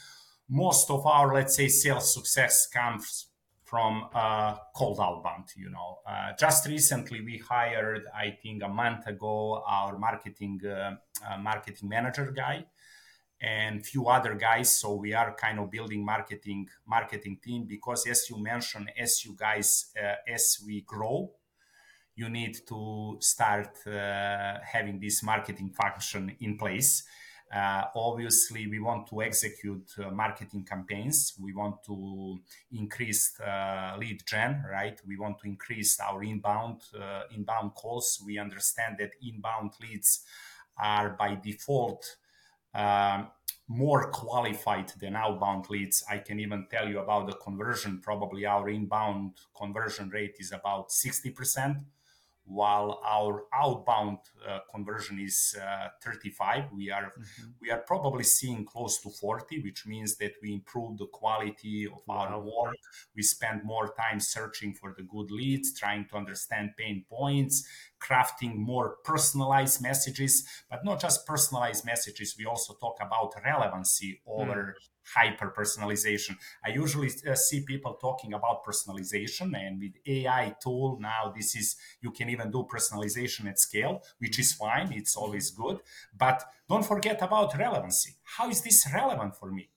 A: most of our let's say sales success comes from uh, cold outbound. You know, uh, just recently we hired, I think, a month ago, our marketing uh, uh, marketing manager guy and few other guys. So we are kind of building marketing marketing team because, as you mentioned, as you guys uh, as we grow, you need to start uh, having this marketing function in place uh, obviously, we want to execute uh, marketing campaigns. We want to increase uh, lead gen, right? We want to increase our inbound uh, inbound calls. We understand that inbound leads are by default um, more qualified than outbound leads. I can even tell you about the conversion. Probably our inbound conversion rate is about 60% while our outbound uh, conversion is uh, 35 we are mm-hmm. we are probably seeing close to 40 which means that we improve the quality of wow. our work we spend more time searching for the good leads trying to understand pain points crafting more personalized messages but not just personalized messages we also talk about relevancy over mm hyper personalization. I usually uh, see people talking about personalization, and with AI tool now, this is you can even do personalization at scale, which is fine. It's always good, but don't forget about relevancy. How is this relevant for me?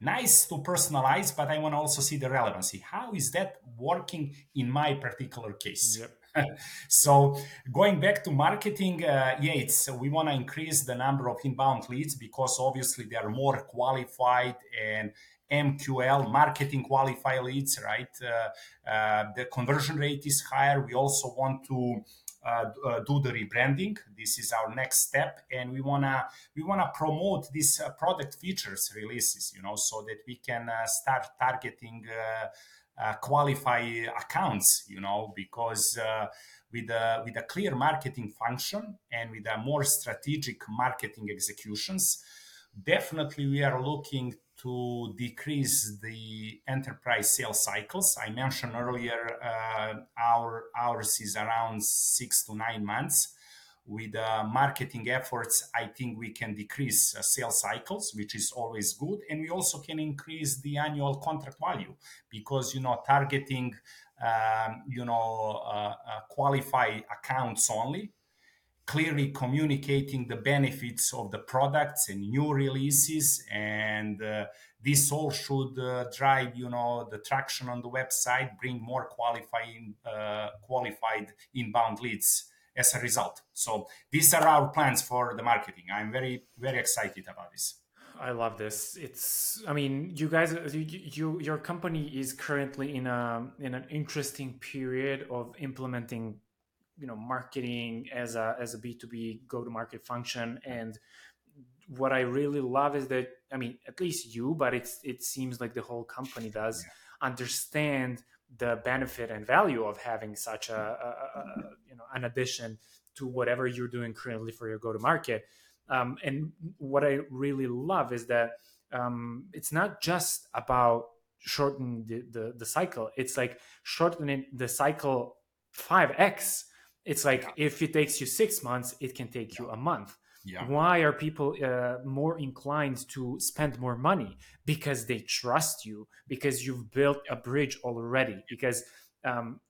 A: Nice to personalize, but I want to also see the relevancy. How is that working in my particular case? Yep. so going back to marketing, uh, yeah, it's we want to increase the number of inbound leads because obviously they are more qualified and MQL marketing qualified leads, right? Uh, uh, the conversion rate is higher. We also want to uh, uh, do the rebranding. This is our next step, and we wanna we wanna promote these uh, product features releases, you know, so that we can uh, start targeting uh, qualify accounts, you know, because uh, with a with a clear marketing function and with a more strategic marketing executions, definitely we are looking to decrease the enterprise sales cycles. I mentioned earlier, uh, our ours is around six to nine months with uh, marketing efforts, I think we can decrease uh, sales cycles, which is always good. And we also can increase the annual contract value because, you know, targeting, um, you know, uh, uh qualified accounts only, clearly communicating the benefits of the products and new releases. And uh, this all should uh, drive, you know, the traction on the website, bring more qualifying, qualified inbound leads as a result. So these are our plans for the marketing. I'm very, very excited about this.
B: I love this. It's, I mean, you guys, you, you, your company is currently in a in an interesting period of implementing, you know, marketing as a as a B two B go to market function. And what I really love is that, I mean, at least you, but it's it seems like the whole company does yeah. understand the benefit and value of having such a, a, a you know an addition to whatever you're doing currently for your go to market um, and what i really love is that um, it's not just about shortening the, the, the cycle. It's like shortening the cycle 5x it's like yeah. if it takes you six months it can take yeah. you a month yeah. Why are people uh, more inclined to spend more money? Because they trust you, because you've built a bridge already. Because um,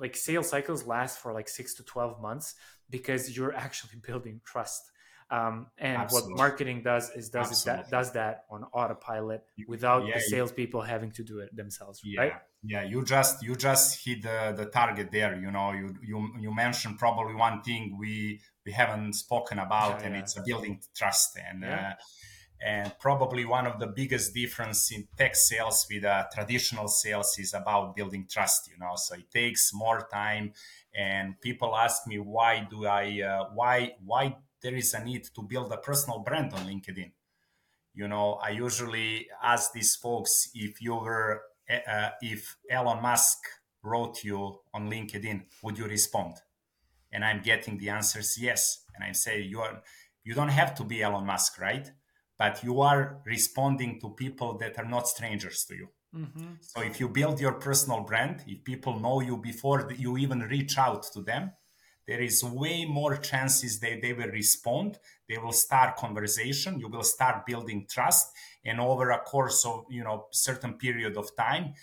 B: like sales cycles last for like six to 12 months because you're actually building trust. Um, and Absolutely. what marketing does is does that does that on autopilot without yeah, the salespeople having to do it themselves,
A: yeah.
B: right?
A: Yeah, you just you just hit the, the target there. You know, you you you mentioned probably one thing we we haven't spoken about, yeah, and it's building trust and. Uh, and probably one of the biggest difference in tech sales with uh, traditional sales is about building trust you know so it takes more time and people ask me why do i uh, why why there is a need to build a personal brand on LinkedIn. You know, I usually ask these folks if you were, uh, if Elon Musk wrote you on LinkedIn, would you respond? And I'm getting the answers yes. And I say you are, you don't have to be Elon Musk, right? But you are responding to people that are not strangers to you. Mm-hmm. So if you build your personal brand, if people know you before you even reach out to them, there is way more chances that they will respond they will start conversation you will start building trust and over a course of you know certain period of time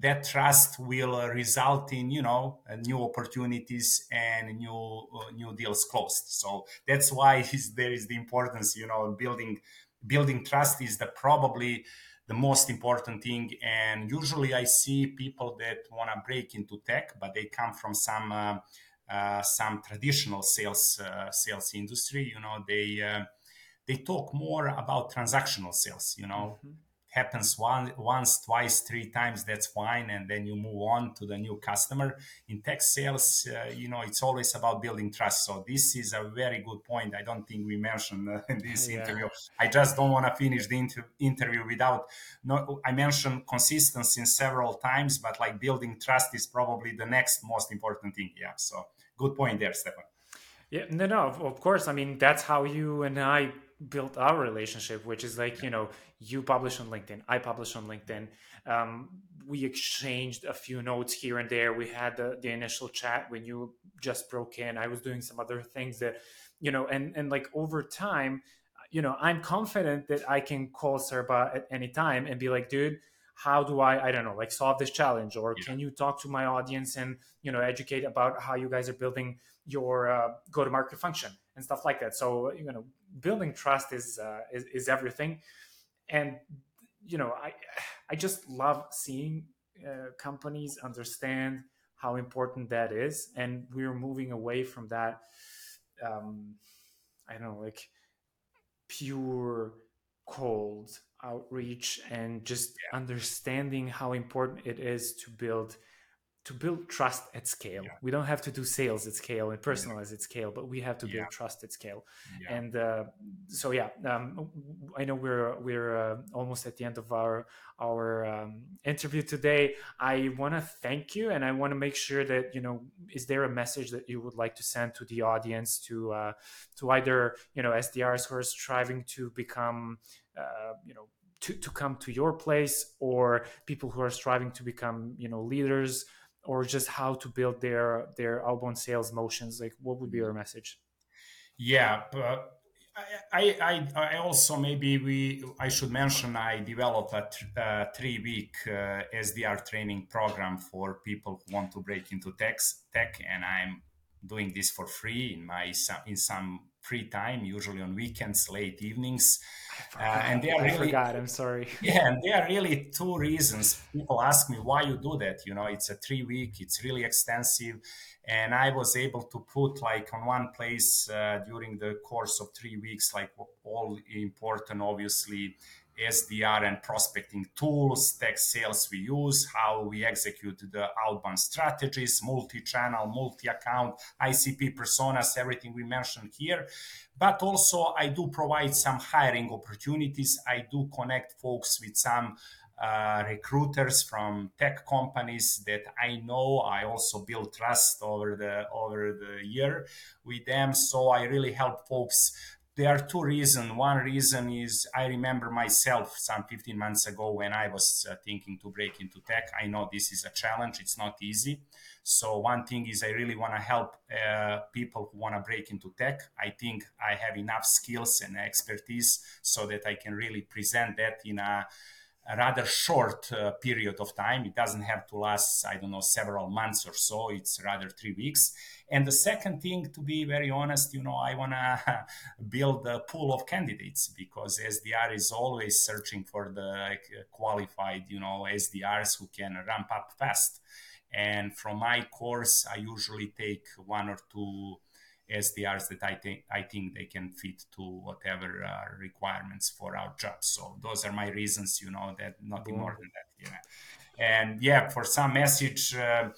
A: that trust will result in you know new opportunities and new uh, new deals closed so that's why there is the importance you know building building trust is the probably the most important thing and usually i see people that want to break into tech but they come from some uh, uh, some traditional sales uh, sales industry, you know, they uh, they talk more about transactional sales. You know, mm-hmm. Happens one, once, twice, three times, that's fine, and then you move on to the new customer. In tech sales, uh, you know, it's always about building trust. So this is a very good point. I don't think we mentioned uh, in this yeah. interview. I just don't want to finish the inter- interview without. No, I mentioned consistency several times, but like building trust is probably the next most important thing. Yeah. So good point there, Stefan.
B: Yeah, no, no, of course. I mean, that's how you and I built our relationship, which is like, you know, you publish on LinkedIn, I publish on LinkedIn. Um, we exchanged a few notes here and there. We had the, the initial chat when you just broke in. I was doing some other things that, you know, and, and like over time, you know, I'm confident that I can call Srba at any time and be like, dude, how do I, I don't know, like solve this challenge? Or yeah. can you talk to my audience and, you know, educate about how you guys are building your uh, go to market function and stuff like that. So, you know, building trust is, uh, is, is everything. And, you know, I, I just love seeing uh, companies understand how important that is. And we're moving away from that, um, I don't know, like pure cold outreach and just understanding how important it is to build to build trust at scale. Yeah. We don't have to do sales at scale and personalize yeah. at scale, but we have to build yeah. trust at scale. And uh, so, yeah, um, I know we're we're uh, almost at the end of our our um, interview today. I want to thank you, and I want to make sure that you know, is there a message that you would like to send to the audience to uh, to either you know SDRs who are striving to become uh, you know to, to come to your place or people who are striving to become you know leaders or just how to build their their outbound sales motions? Like what would be your message?
A: Yeah but I, I, I also maybe we I should mention I developed a, th- a three week uh, SDR training program for people who want to break into tech tech and I'm doing this for free in my in some free time usually on weekends late evenings
B: uh, and they are really, I forgot. I'm sorry.
A: Yeah, and there are really two reasons. People ask me why you do that. You know, it's a three week. It's really extensive, and I was able to put like on one place uh, during the course of three weeks, like all important, obviously SDR and prospecting tools, tech sales we use, how we execute the outbound strategies, multi channel, multi account, ICP personas, everything we mentioned here. But also, I do provide some hiring opportunities. I do connect folks with some uh, recruiters from tech companies that I know. I also build trust over the over the year with them. So I really help folks there are two reasons. One reason is I remember myself some 15 months ago when I was uh, thinking to break into tech. I know this is a challenge, it's not easy. So, one thing is, I really want to help uh, people who want to break into tech. I think I have enough skills and expertise so that I can really present that in a a rather short uh, period of time. It doesn't have to last, I don't know, several months or so. It's rather three weeks. And the second thing, to be very honest, you know, I want to build a pool of candidates because SDR is always searching for the qualified, you know, SDRs who can ramp up fast. And from my course, I usually take one or two SDRs that I think I think they can fit to whatever uh, requirements for our job. So those are my reasons, you know, that nothing more than that. Yeah, and yeah, for some message. Uh,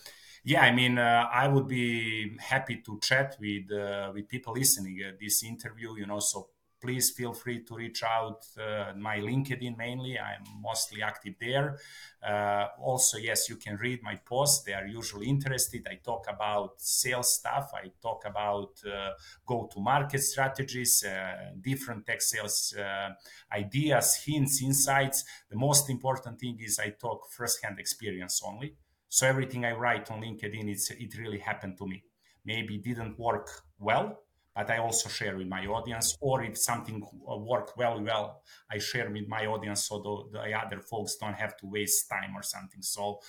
A: yeah, I mean, uh, I would be happy to chat with uh, with people listening at this interview. You know, so please feel free to reach out uh, my linkedin mainly. I'm mostly active there. Uh, also yes you can read my posts. They are usually interested. I talk about sales stuff. I talk about uh, go to market strategies uh, different tech sales uh, ideas hints insights. The most important thing is i talk firsthand experience only. So everything i write on linkedin it's, it really happened to me. Maybe didn't work well but I also share with my audience. Or if something worked well, well, I share with my audience so the, the other folks don't have to waste time or something. So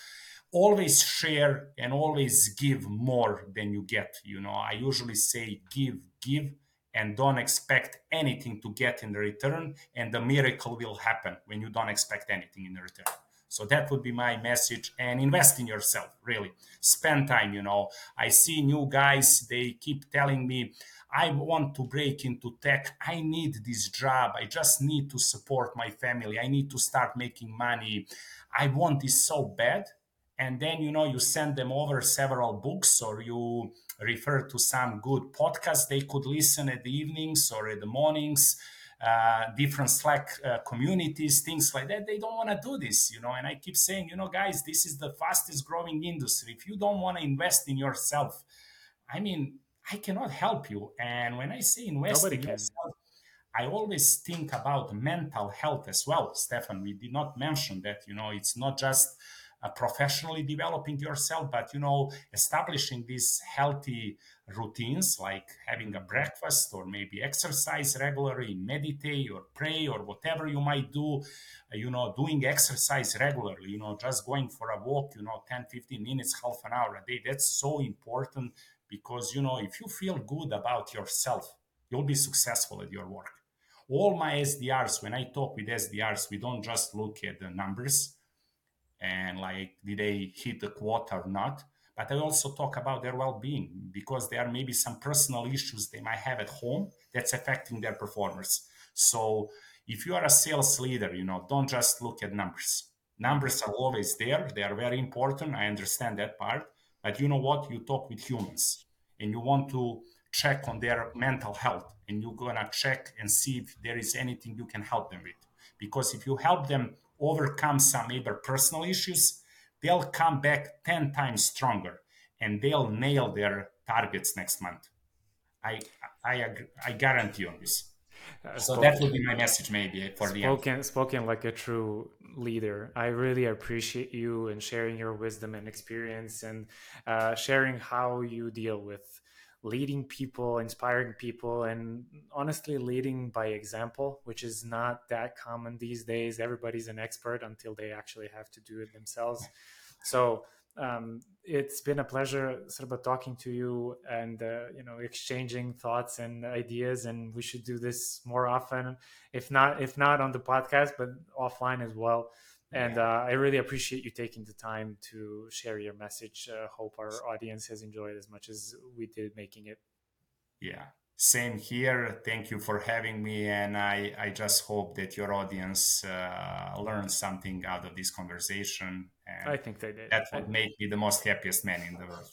A: always share and always give more than you get. You know, I usually say give, give, and don't expect anything to get in the return, and the miracle will happen when you don't expect anything in the return. So that would be my message. And invest in yourself, really. Spend time, you know. I see new guys, they keep telling me, I want to break into tech. I need this job. I just need to support my family. I need to start making money. I want this so bad. And then, you know, you send them over several books or you refer to some good podcast they could listen at the evenings or at the mornings uh, different Slack uh, communities, things like that. They don't want to do this, you know. And I keep saying, you know, guys, this is the fastest growing industry. If you don't want to invest in yourself, I mean, I cannot help you. And when I say invest Nobody in yourself, I always think about mental health as well, Stefan. We did not mention that, you know, it's not just uh, professionally developing yourself, but you know, establishing these healthy routines like having a breakfast or maybe exercise regularly, meditate or pray or whatever you might do. Uh, you know, doing exercise regularly, you know, just going for a walk, you know, 10, 15 minutes, half an hour a day. That's so important because, you know, if you feel good about yourself, you'll be successful at your work. All my SDRs, when I talk with SDRs, we don't just look at the numbers and like did they hit the quota or not but i also talk about their well-being because there may be some personal issues they might have at home that's affecting their performance. So if you are a sales leader you know don't just look at numbers. Numbers are always there. They are very important. I understand that part but you know what you talk with humans and you want to check on their mental health and you're gonna check and see if there is anything you can help them with because if you help them overcome some either personal issues, they'll come back 10 times stronger and they'll nail their targets next month. I I I guarantee on this. Uh, so spoken, that would be my message maybe for
B: spoken,
A: the
B: end. spoken like a true leader. I really appreciate you and sharing your wisdom and experience and uh, sharing how you deal with leading people, inspiring people, and honestly, leading by example, which is not that common these days. Everybody's an expert until they actually have to do it themselves. So, um, it's been a pleasure sort of talking to you and uh, you know exchanging thoughts and ideas and we should do this more often if not if not on the podcast but offline as well and uh, I really appreciate you taking the time to share your message. Uh, hope our audience has enjoyed as much as we did making it.
A: Yeah, same here. Thank you for having me, and I I just hope that your audience uh, learned something out of this conversation.
B: And I think they did.
A: That would make me the most happiest man in the world.